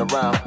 around?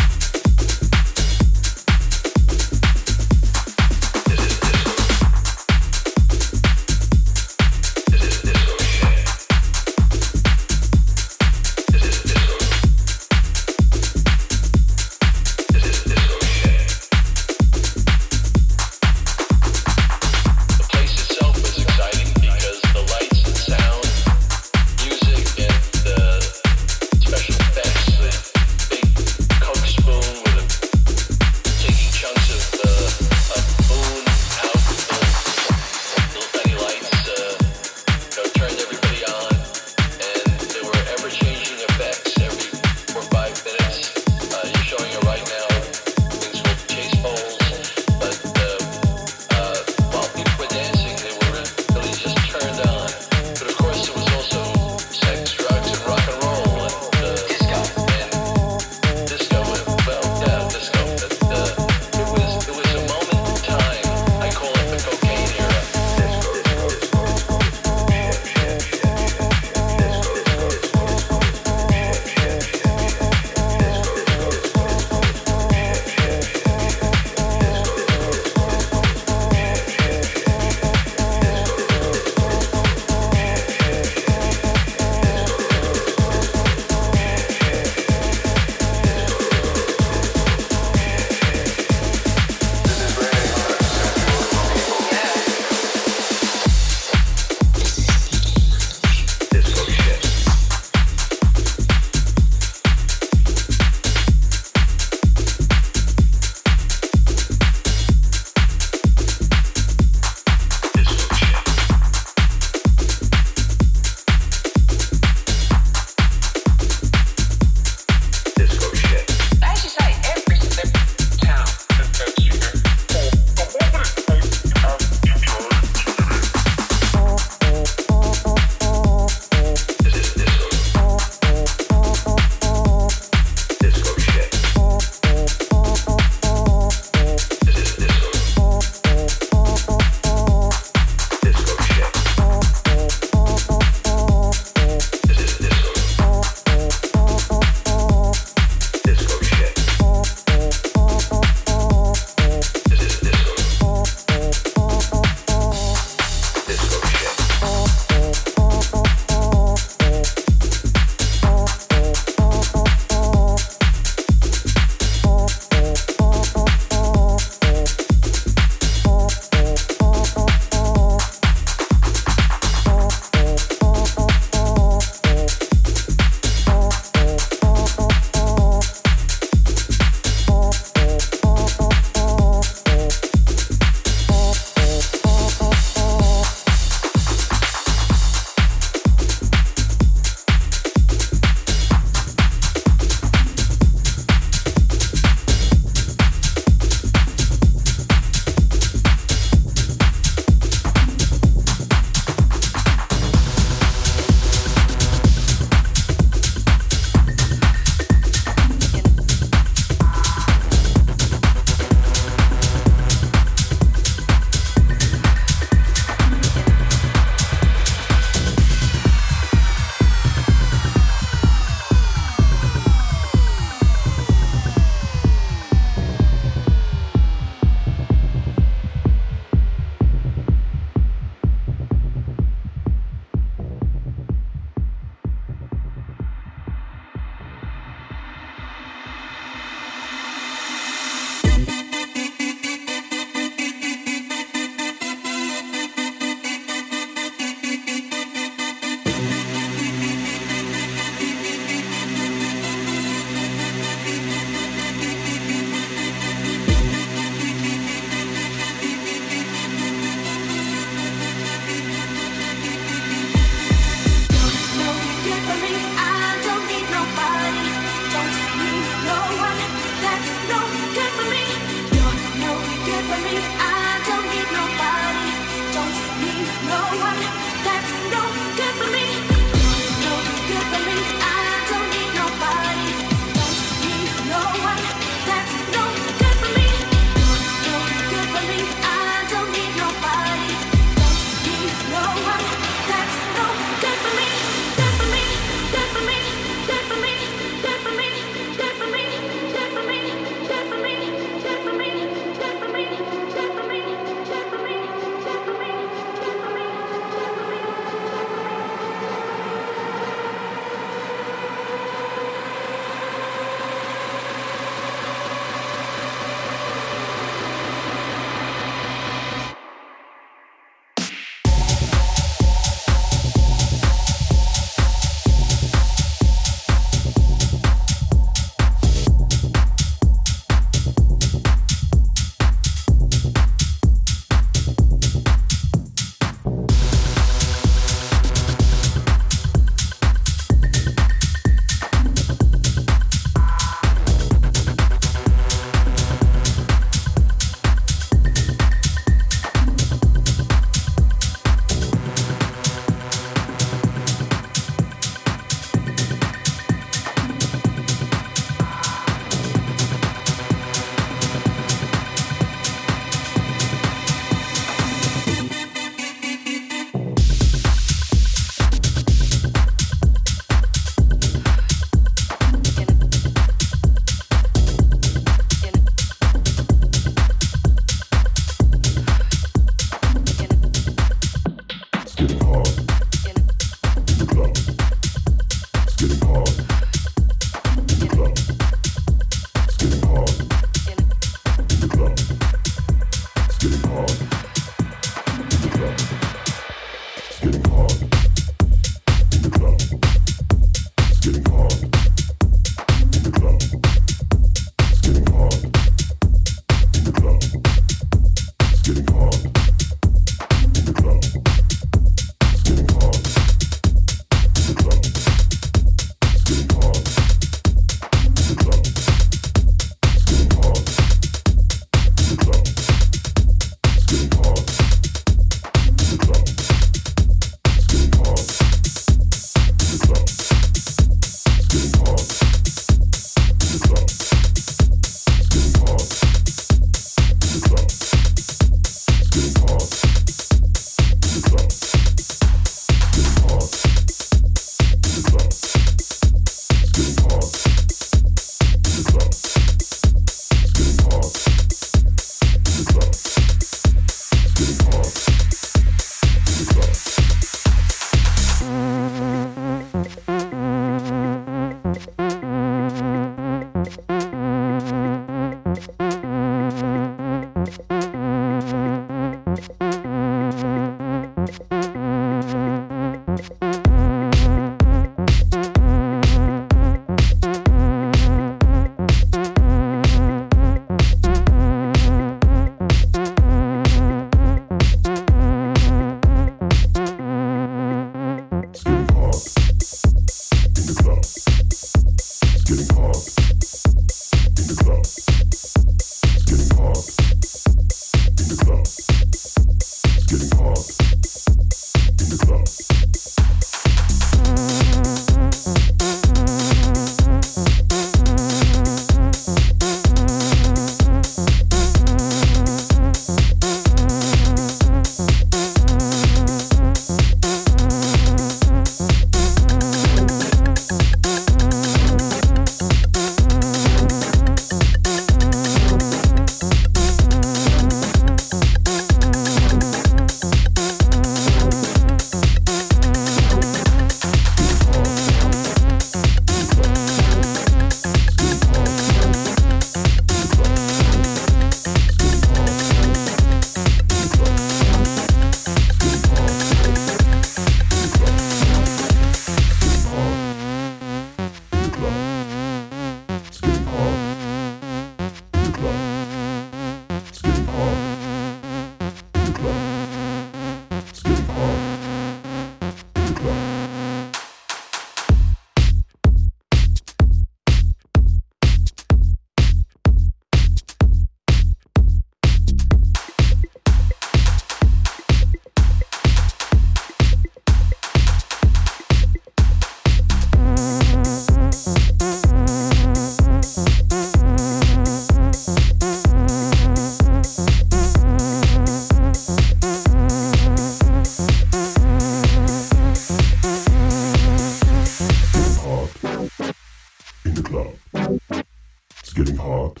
getting hot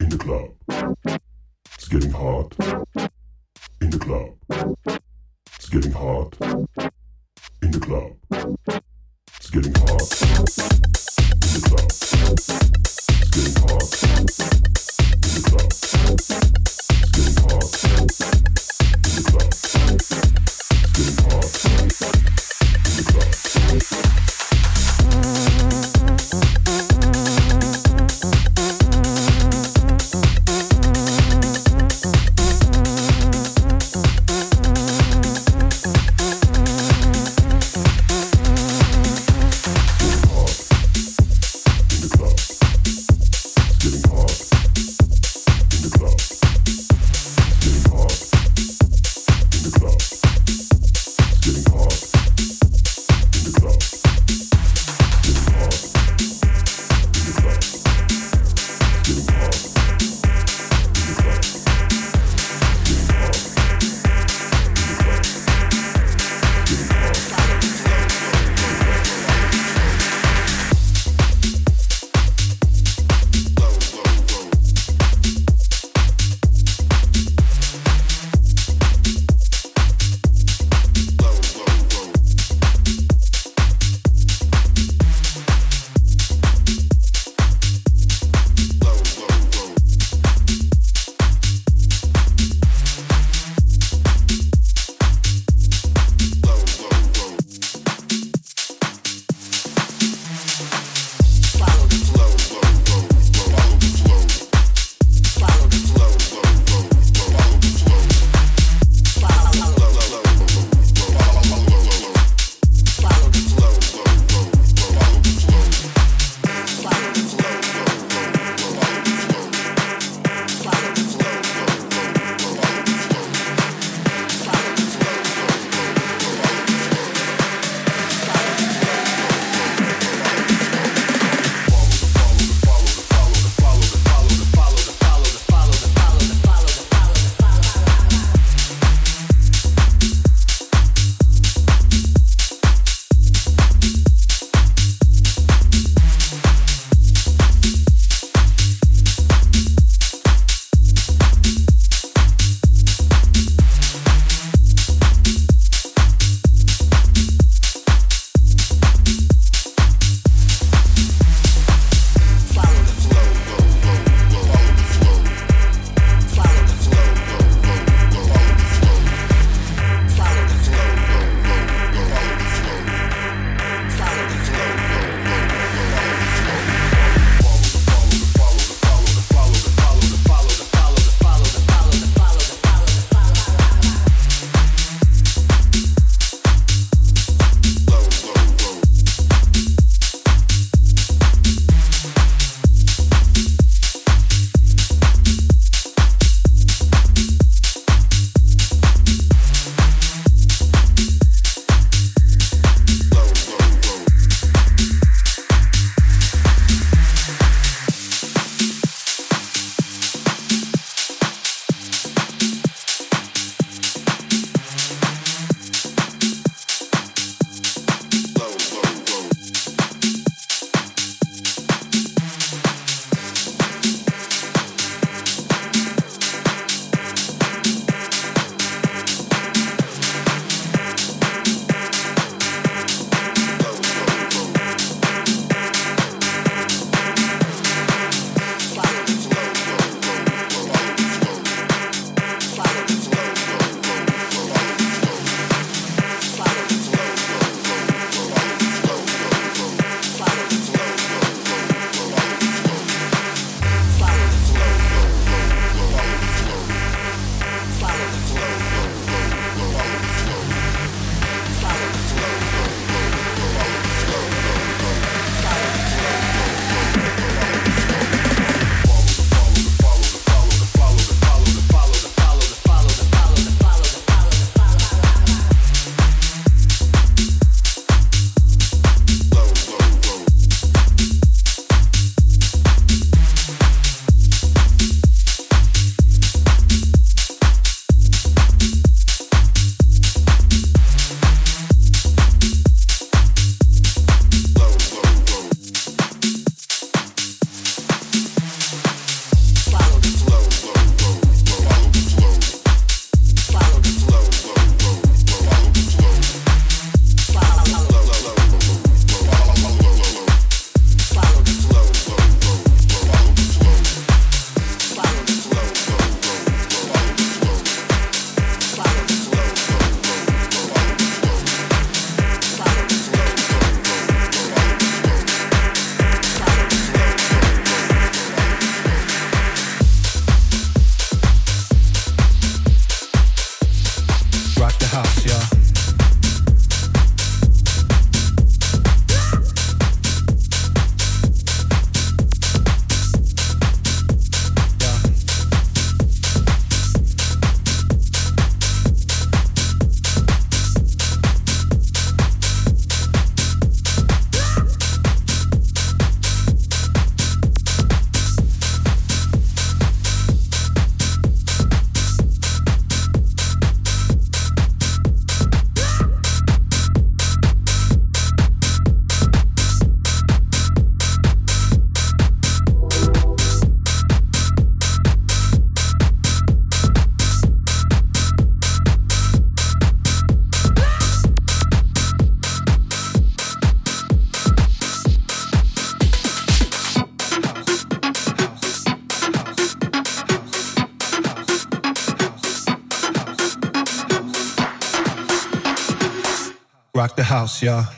in the club. It's getting hot in the club. It's getting hot in the club. It's getting hot in the club. It's getting hot in the club. It's getting hot in the club. Asia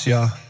Asia